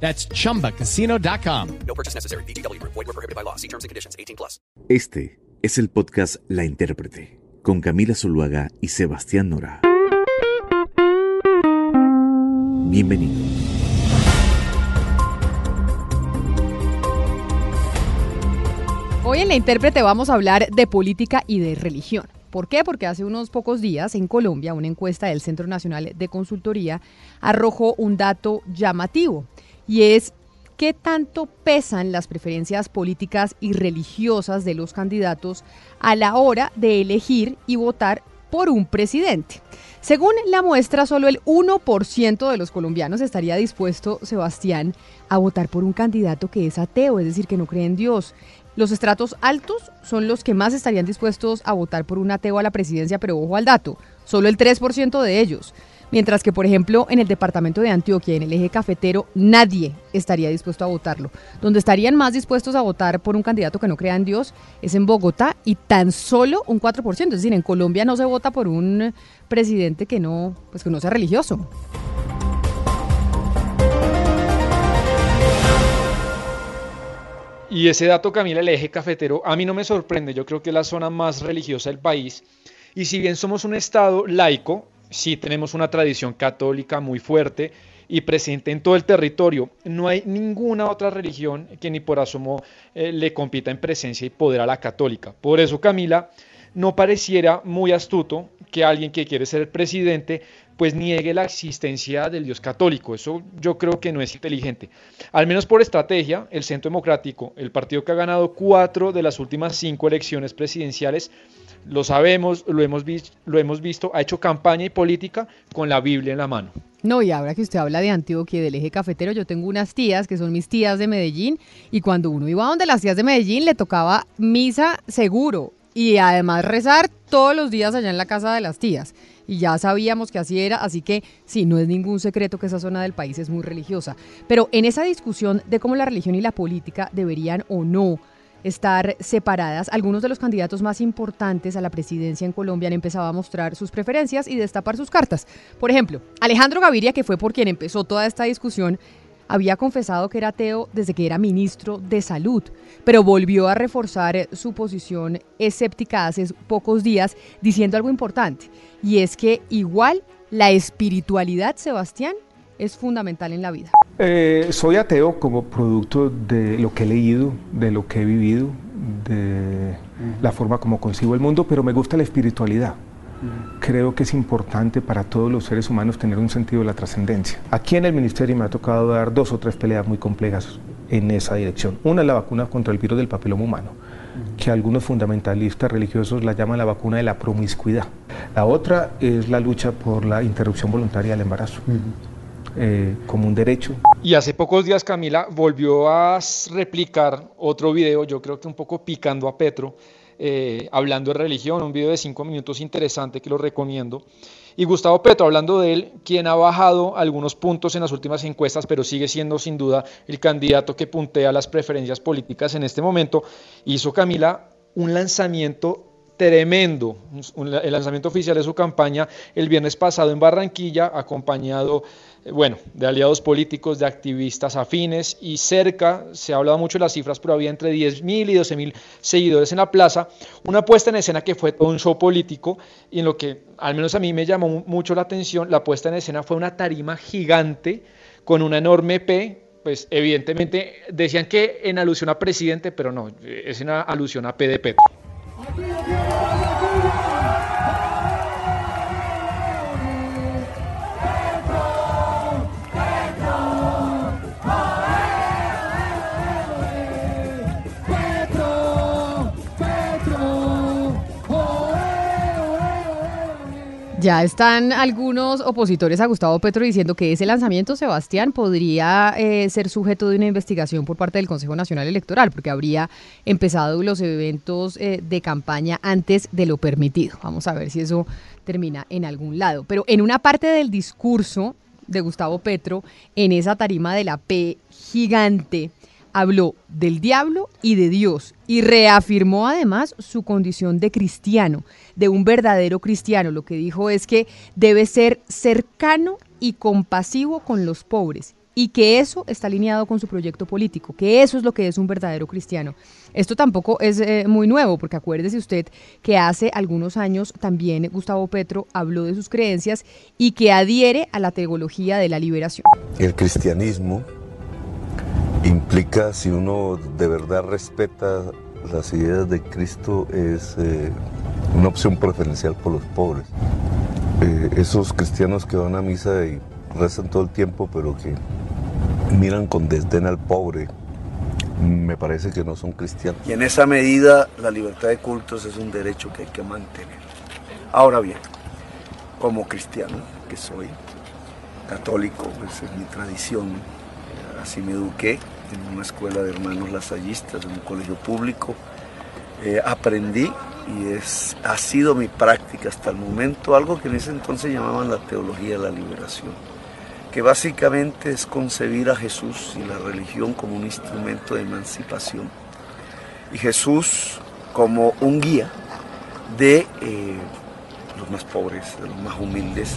That's chumbacasino.com. No purchase necessary. BGW. Void were prohibited by law. See terms and conditions. 18 plus. Este es el podcast La Intérprete, con Camila Zuluaga y Sebastián Nora. Bienvenido. Hoy en La Intérprete vamos a hablar de política y de religión. ¿Por qué? Porque hace unos pocos días en Colombia una encuesta del Centro Nacional de Consultoría arrojó un dato llamativo y es qué tanto pesan las preferencias políticas y religiosas de los candidatos a la hora de elegir y votar por un presidente. Según la muestra, solo el 1% de los colombianos estaría dispuesto, Sebastián, a votar por un candidato que es ateo, es decir, que no cree en Dios. Los estratos altos son los que más estarían dispuestos a votar por un ateo a la presidencia, pero ojo al dato, solo el 3% de ellos. Mientras que, por ejemplo, en el departamento de Antioquia, en el eje cafetero, nadie estaría dispuesto a votarlo. Donde estarían más dispuestos a votar por un candidato que no crea en Dios es en Bogotá y tan solo un 4%. Es decir, en Colombia no se vota por un presidente que no, pues que no sea religioso. Y ese dato, Camila, el eje cafetero, a mí no me sorprende, yo creo que es la zona más religiosa del país. Y si bien somos un Estado laico, sí tenemos una tradición católica muy fuerte y presente en todo el territorio. No hay ninguna otra religión que ni por asomo eh, le compita en presencia y poder a la católica. Por eso, Camila, no pareciera muy astuto que alguien que quiere ser presidente pues niegue la existencia del Dios católico. Eso yo creo que no es inteligente. Al menos por estrategia, el Centro Democrático, el partido que ha ganado cuatro de las últimas cinco elecciones presidenciales, lo sabemos, lo hemos, lo hemos visto, ha hecho campaña y política con la Biblia en la mano. No, y ahora que usted habla de Antioquia y del eje cafetero, yo tengo unas tías que son mis tías de Medellín y cuando uno iba a donde las tías de Medellín le tocaba misa seguro y además rezar todos los días allá en la casa de las tías. Y ya sabíamos que así era, así que sí, no es ningún secreto que esa zona del país es muy religiosa. Pero en esa discusión de cómo la religión y la política deberían o no estar separadas, algunos de los candidatos más importantes a la presidencia en Colombia han empezado a mostrar sus preferencias y destapar sus cartas. Por ejemplo, Alejandro Gaviria, que fue por quien empezó toda esta discusión, había confesado que era ateo desde que era ministro de Salud, pero volvió a reforzar su posición escéptica hace pocos días diciendo algo importante, y es que igual la espiritualidad, Sebastián, es fundamental en la vida. Eh, soy ateo como producto de lo que he leído, de lo que he vivido, de la forma como concibo el mundo, pero me gusta la espiritualidad. Creo que es importante para todos los seres humanos tener un sentido de la trascendencia. Aquí en el ministerio me ha tocado dar dos o tres peleas muy complejas en esa dirección. Una es la vacuna contra el virus del papiloma humano, que algunos fundamentalistas religiosos la llaman la vacuna de la promiscuidad. La otra es la lucha por la interrupción voluntaria del embarazo. Eh, como un derecho. Y hace pocos días Camila volvió a replicar otro video, yo creo que un poco picando a Petro, eh, hablando de religión, un video de cinco minutos interesante que lo recomiendo. Y Gustavo Petro, hablando de él, quien ha bajado algunos puntos en las últimas encuestas, pero sigue siendo sin duda el candidato que puntea las preferencias políticas en este momento, hizo Camila un lanzamiento tremendo, el lanzamiento oficial de su campaña el viernes pasado en Barranquilla, acompañado eh, bueno, de aliados políticos, de activistas afines y cerca, se ha hablado mucho de las cifras, pero había entre 10.000 y 12.000 seguidores en la plaza, una puesta en escena que fue todo un show político y en lo que al menos a mí me llamó mucho la atención, la puesta en escena fue una tarima gigante con una enorme P, pues evidentemente decían que en alusión a presidente, pero no, es una alusión a P de Petro. Ya están algunos opositores a Gustavo Petro diciendo que ese lanzamiento, Sebastián, podría eh, ser sujeto de una investigación por parte del Consejo Nacional Electoral, porque habría empezado los eventos eh, de campaña antes de lo permitido. Vamos a ver si eso termina en algún lado. Pero en una parte del discurso de Gustavo Petro, en esa tarima de la P gigante, habló del diablo y de Dios y reafirmó además su condición de cristiano, de un verdadero cristiano. Lo que dijo es que debe ser cercano y compasivo con los pobres y que eso está alineado con su proyecto político, que eso es lo que es un verdadero cristiano. Esto tampoco es eh, muy nuevo, porque acuérdese usted que hace algunos años también Gustavo Petro habló de sus creencias y que adhiere a la teología de la liberación. El cristianismo implica, si uno de verdad respeta las ideas de Cristo, es eh, una opción preferencial por los pobres. Eh, esos cristianos que van a misa y rezan todo el tiempo, pero que miran con desdén al pobre, me parece que no son cristianos. Y en esa medida la libertad de cultos es un derecho que hay que mantener. Ahora bien, como cristiano que soy, católico, esa es mi tradición, así me eduqué, en una escuela de hermanos lasallistas, en un colegio público. Eh, aprendí y es, ha sido mi práctica hasta el momento algo que en ese entonces llamaban la teología de la liberación, que básicamente es concebir a Jesús y la religión como un instrumento de emancipación y Jesús como un guía de eh, los más pobres, de los más humildes.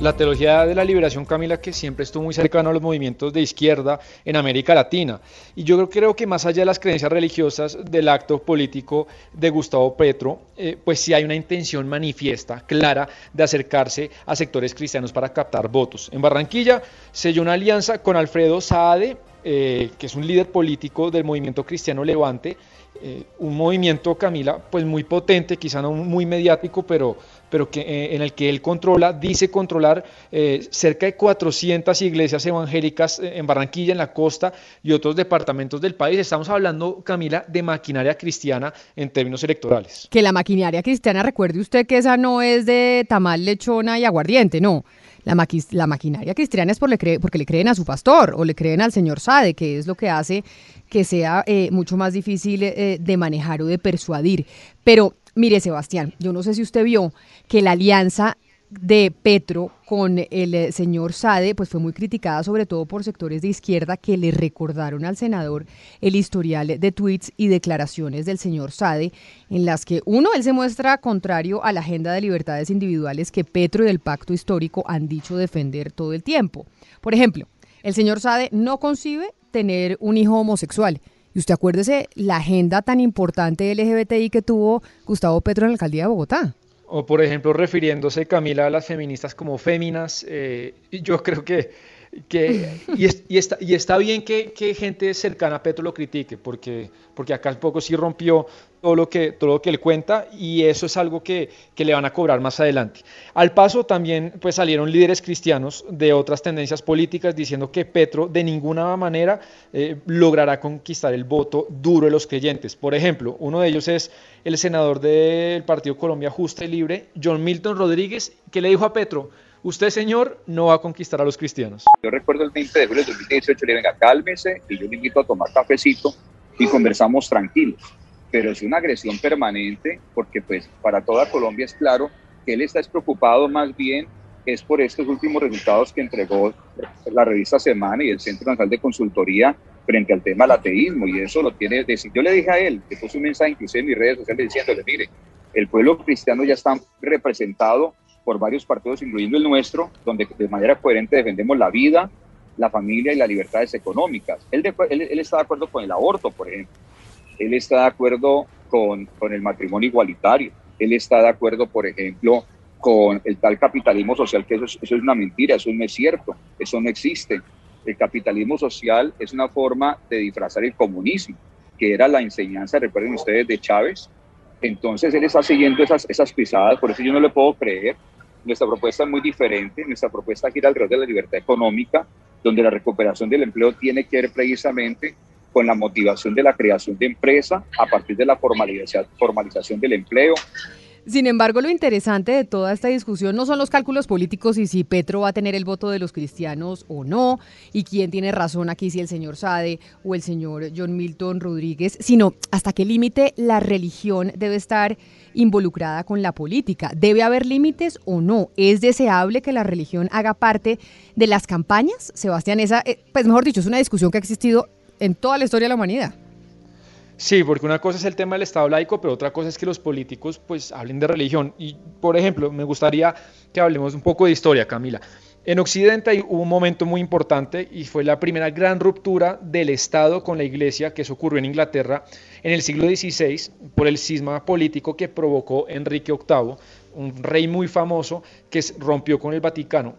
La teología de la liberación, Camila, que siempre estuvo muy cercano a los movimientos de izquierda en América Latina. Y yo creo, creo que más allá de las creencias religiosas del acto político de Gustavo Petro, eh, pues sí hay una intención manifiesta, clara, de acercarse a sectores cristianos para captar votos. En Barranquilla selló una alianza con Alfredo Saade, eh, que es un líder político del movimiento cristiano Levante, eh, un movimiento, Camila, pues muy potente, quizá no muy mediático, pero, pero que, eh, en el que él controla, dice controlar eh, cerca de 400 iglesias evangélicas en Barranquilla, en la costa y otros departamentos del país. Estamos hablando, Camila, de maquinaria cristiana en términos electorales. Que la maquinaria cristiana, recuerde usted que esa no es de tamal, lechona y aguardiente, no. La, la maquinaria cristiana es por le porque le creen a su pastor o le creen al señor Sade, que es lo que hace que sea eh, mucho más difícil eh, de manejar o de persuadir. Pero mire, Sebastián, yo no sé si usted vio que la alianza de Petro con el eh, señor Sade, pues fue muy criticada sobre todo por sectores de izquierda que le recordaron al senador el historial de tweets y declaraciones del señor Sade, en las que uno, él se muestra contrario a la agenda de libertades individuales que Petro y el pacto histórico han dicho defender todo el tiempo. Por ejemplo, el señor Sade no concibe tener un hijo homosexual. Y usted acuérdese la agenda tan importante LGBTI que tuvo Gustavo Petro en la alcaldía de Bogotá. O por ejemplo, refiriéndose Camila a las feministas como féminas, eh, yo creo que, que y, y, está, y está bien que, que, gente cercana a Petro lo critique, porque, porque acá un poco sí rompió todo lo que, todo lo que él cuenta y eso es algo que, que, le van a cobrar más adelante. Al paso también pues salieron líderes cristianos de otras tendencias políticas diciendo que Petro de ninguna manera eh, logrará conquistar el voto duro de los creyentes. Por ejemplo, uno de ellos es el senador del Partido Colombia Justa y Libre, John Milton Rodríguez, que le dijo a Petro, usted señor no va a conquistar a los cristianos. Yo recuerdo el 20 de julio de 2018, le venga, cálmese y yo le invito a tomar cafecito y conversamos tranquilos pero es una agresión permanente porque pues para toda Colombia es claro que él está preocupado más bien es por estos últimos resultados que entregó la revista Semana y el Centro Nacional de Consultoría frente al tema del ateísmo y eso lo tiene decir. Yo le dije a él, que puse un mensaje inclusive en mis redes sociales diciéndole, mire, el pueblo cristiano ya está representado por varios partidos, incluyendo el nuestro, donde de manera coherente defendemos la vida, la familia y las libertades económicas. Él, él, él está de acuerdo con el aborto, por ejemplo él está de acuerdo con, con el matrimonio igualitario, él está de acuerdo, por ejemplo, con el tal capitalismo social, que eso es, eso es una mentira, eso no es cierto, eso no existe. El capitalismo social es una forma de disfrazar el comunismo, que era la enseñanza, recuerden ustedes, de Chávez. Entonces él está siguiendo esas, esas pisadas, por eso yo no le puedo creer. Nuestra propuesta es muy diferente, nuestra propuesta gira alrededor de la libertad económica, donde la recuperación del empleo tiene que ver precisamente con la motivación de la creación de empresa a partir de la formalización del empleo, sin embargo, lo interesante de toda esta discusión no son los cálculos políticos y si Petro va a tener el voto de los cristianos o no, y quién tiene razón aquí, si el señor Sade o el señor John Milton Rodríguez, sino hasta qué límite la religión debe estar involucrada con la política. ¿Debe haber límites o no? ¿Es deseable que la religión haga parte de las campañas? Sebastián, esa, eh, pues mejor dicho, es una discusión que ha existido en toda la historia de la humanidad. Sí, porque una cosa es el tema del Estado laico, pero otra cosa es que los políticos pues hablen de religión. Y, por ejemplo, me gustaría que hablemos un poco de historia, Camila. En Occidente hubo un momento muy importante y fue la primera gran ruptura del Estado con la Iglesia, que eso ocurrió en Inglaterra en el siglo XVI por el cisma político que provocó Enrique VIII, un rey muy famoso que rompió con el Vaticano.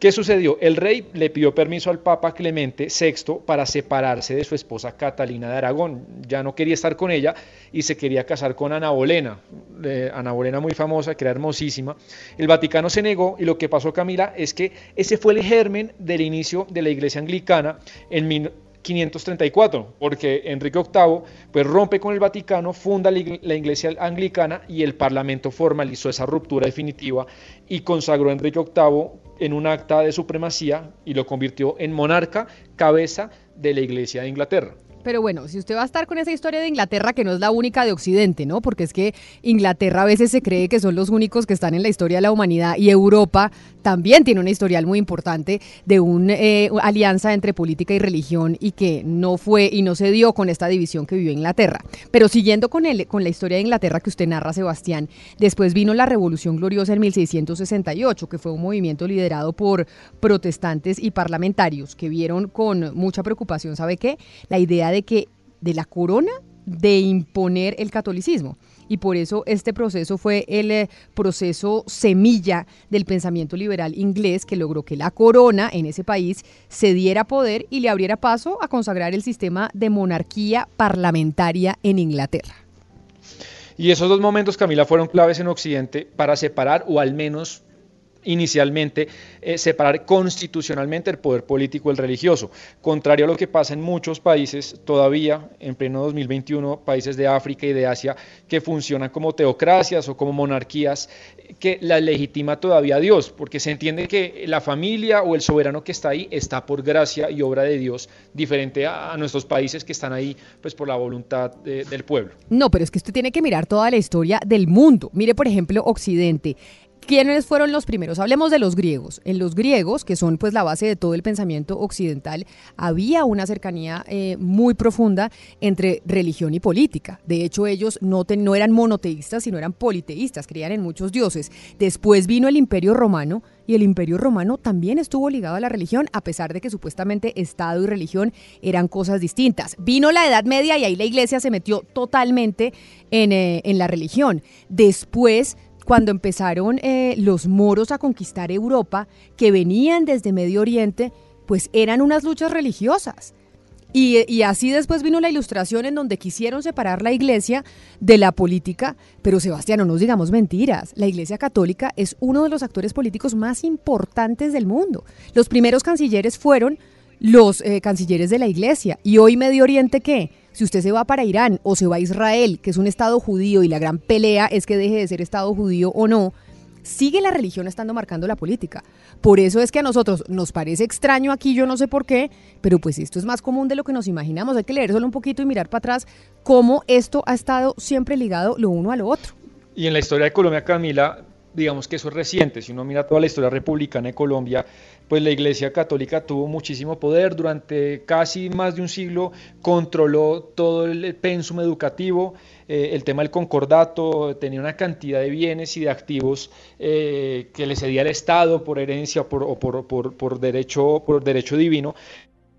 ¿Qué sucedió? El rey le pidió permiso al Papa Clemente VI para separarse de su esposa Catalina de Aragón. Ya no quería estar con ella y se quería casar con Ana Bolena, Ana Bolena muy famosa, que era hermosísima. El Vaticano se negó y lo que pasó, Camila, es que ese fue el germen del inicio de la iglesia anglicana en 534, porque Enrique VIII pues, rompe con el Vaticano, funda la iglesia anglicana y el Parlamento formalizó esa ruptura definitiva y consagró a Enrique VIII en un acta de supremacía y lo convirtió en monarca, cabeza de la Iglesia de Inglaterra. Pero bueno, si usted va a estar con esa historia de Inglaterra, que no es la única de Occidente, ¿no? Porque es que Inglaterra a veces se cree que son los únicos que están en la historia de la humanidad y Europa también tiene una historial muy importante de una eh, alianza entre política y religión y que no fue y no se dio con esta división que vivió Inglaterra. Pero siguiendo con, el, con la historia de Inglaterra que usted narra, Sebastián, después vino la Revolución Gloriosa en 1668, que fue un movimiento liderado por protestantes y parlamentarios que vieron con mucha preocupación, ¿sabe qué? La idea de que de la corona de imponer el catolicismo. Y por eso este proceso fue el eh, proceso semilla del pensamiento liberal inglés que logró que la corona en ese país se diera poder y le abriera paso a consagrar el sistema de monarquía parlamentaria en Inglaterra. Y esos dos momentos, Camila, fueron claves en Occidente para separar o al menos inicialmente eh, separar constitucionalmente el poder político del religioso, contrario a lo que pasa en muchos países todavía en pleno 2021, países de África y de Asia que funcionan como teocracias o como monarquías que la legitima todavía Dios, porque se entiende que la familia o el soberano que está ahí está por gracia y obra de Dios, diferente a, nuestros países que están ahí pues por la voluntad del pueblo. No, pero es que usted tiene que mirar toda la historia del mundo. Mire, por ejemplo, Occidente. ¿Quiénes fueron los primeros? Hablemos de los griegos. En los griegos, que son pues la base de todo el pensamiento occidental, había una cercanía eh, muy profunda entre religión y política. De hecho, ellos no, eran monoteístas, sino eran politeístas, creían en muchos dioses. Después vino el Imperio Romano y el Imperio Romano también estuvo ligado a la religión, a pesar de que supuestamente Estado y religión eran cosas distintas. Vino la Edad Media y ahí la Iglesia se metió totalmente en, eh, en la religión. Después cuando empezaron eh, los moros a conquistar Europa, que venían desde Medio Oriente, pues eran unas luchas religiosas. Y, así después vino la ilustración en donde quisieron separar la iglesia de la política, pero Sebastián, no nos digamos mentiras, la iglesia católica es uno de los actores políticos más importantes del mundo. Los primeros cancilleres fueron los eh, cancilleres de la iglesia. ¿Y hoy Medio Oriente qué? Si usted se va para Irán o se va a Israel, que es un Estado judío y la gran pelea es que deje de ser Estado judío o no, sigue la religión estando marcando la política. Por eso es que a nosotros nos parece extraño aquí, yo no sé por qué, pero pues esto es más común de lo que nos imaginamos. Hay que leer solo un poquito y mirar para atrás cómo esto ha estado siempre ligado lo uno a lo otro. Y en la historia de Colombia, Camila, digamos que eso es reciente. Si uno mira toda la historia republicana de Colombia, pues la Iglesia Católica tuvo muchísimo poder durante casi más de un siglo, controló todo el pensum educativo, eh, el tema del concordato, tenía una cantidad de bienes y de activos eh, que le cedía el Estado por herencia o por, por, por, derecho, por derecho divino.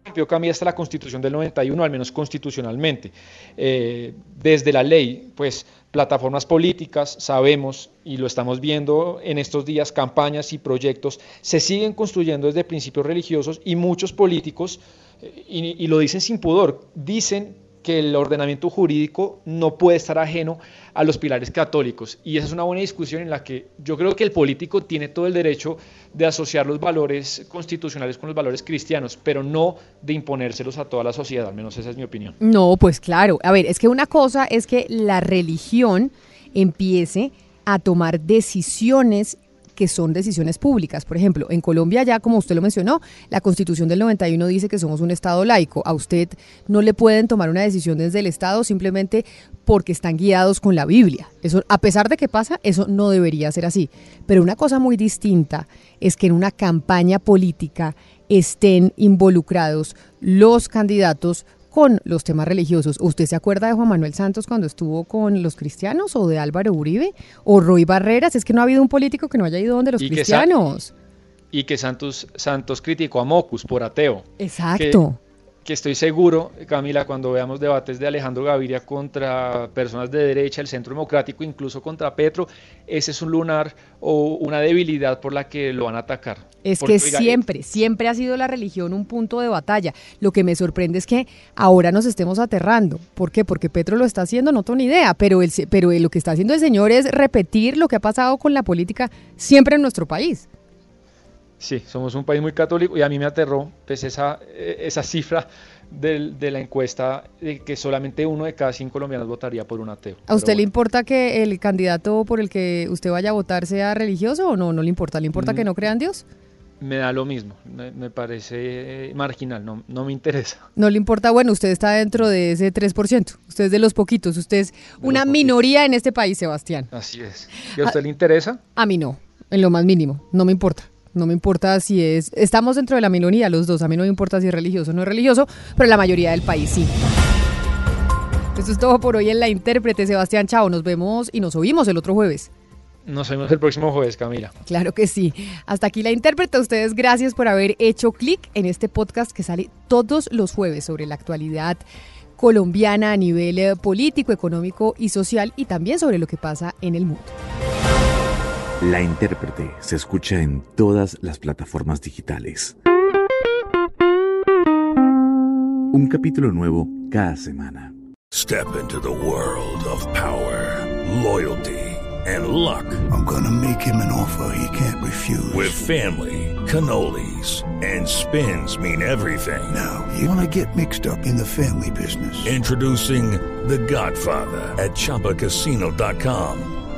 Rompió Camila hasta la constitución del 91, al menos constitucionalmente. Eh, desde la ley, pues plataformas políticas, sabemos y lo estamos viendo en estos días, campañas y proyectos se siguen construyendo desde principios religiosos y muchos políticos, eh, y lo dicen sin pudor, dicen que el ordenamiento jurídico no puede estar ajeno a los pilares católicos. Y esa es una buena discusión en la que yo creo que el político tiene todo el derecho de asociar los valores constitucionales con los valores cristianos, pero no de imponérselos a toda la sociedad, al menos esa es mi opinión. No, pues claro. A ver, es que una cosa es que la religión empiece a tomar decisiones que son decisiones públicas. Por ejemplo, en Colombia ya, como usted lo mencionó, la Constitución del 91 dice que somos un Estado laico. A usted no le pueden tomar una decisión desde el Estado simplemente porque están guiados con la Biblia. Eso, a pesar de que pasa, eso no debería ser así. Pero una cosa muy distinta es que en una campaña política estén involucrados los candidatos con los temas religiosos. ¿Usted se acuerda de Juan Manuel Santos cuando estuvo con los cristianos o de Álvaro Uribe o Roy Barreras? Es que no ha habido un político que no haya ido donde los cristianos. y que Santos, Santos criticó a Mocus por ateo. Exacto que estoy seguro, Camila, cuando veamos debates de Alejandro Gaviria contra personas de derecha, el Centro Democrático, incluso contra Petro, ese es un lunar o una debilidad por la que lo van a atacar. Es que siempre, siempre ha sido la religión un punto de batalla. Lo que me sorprende es que ahora nos estemos aterrando. ¿Por qué? Porque Petro lo está haciendo, no tengo ni idea, pero, el, pero lo que está haciendo el señor es repetir lo que ha pasado con la política siempre en nuestro país. Sí, somos un país muy católico y a mí me aterró pues, esa, eh, esa cifra de, de, la encuesta de que solamente uno de cada cinco colombianos votaría por un ateo. ¿A usted le importa que el candidato por el que usted vaya a votar sea religioso o no? ¿No le importa? ¿Le importa que no crean Dios? Me da lo mismo, me, parece marginal, no, no me interesa. No le importa, bueno, usted está dentro de ese 3%, usted es de los poquitos, usted es una minoría en este país, Sebastián. Así es. ¿Y a usted le interesa? A mí no, en lo más mínimo, no me importa. No me importa si es, estamos dentro de la minoría los dos, a mí no me importa si es religioso o no es religioso, pero la mayoría del país sí. Eso es todo por hoy en La Intérprete, Sebastián Chao. Nos vemos y nos oímos el otro jueves. Nos vemos el próximo jueves, Camila. Claro que sí. Hasta aquí La Intérprete. ustedes gracias por haber hecho clic en este podcast que sale todos los jueves sobre la actualidad colombiana a nivel eh, político, económico y social y también sobre lo que pasa en el mundo. La intérprete se escucha en todas las plataformas digitales. Un capítulo nuevo cada semana. Step into the world of power, loyalty and luck. I'm gonna make him an offer he can't refuse. With family, cannolis and spins mean everything. Now, you wanna get mixed up in the family business. Introducing The Godfather at chapacasino.com.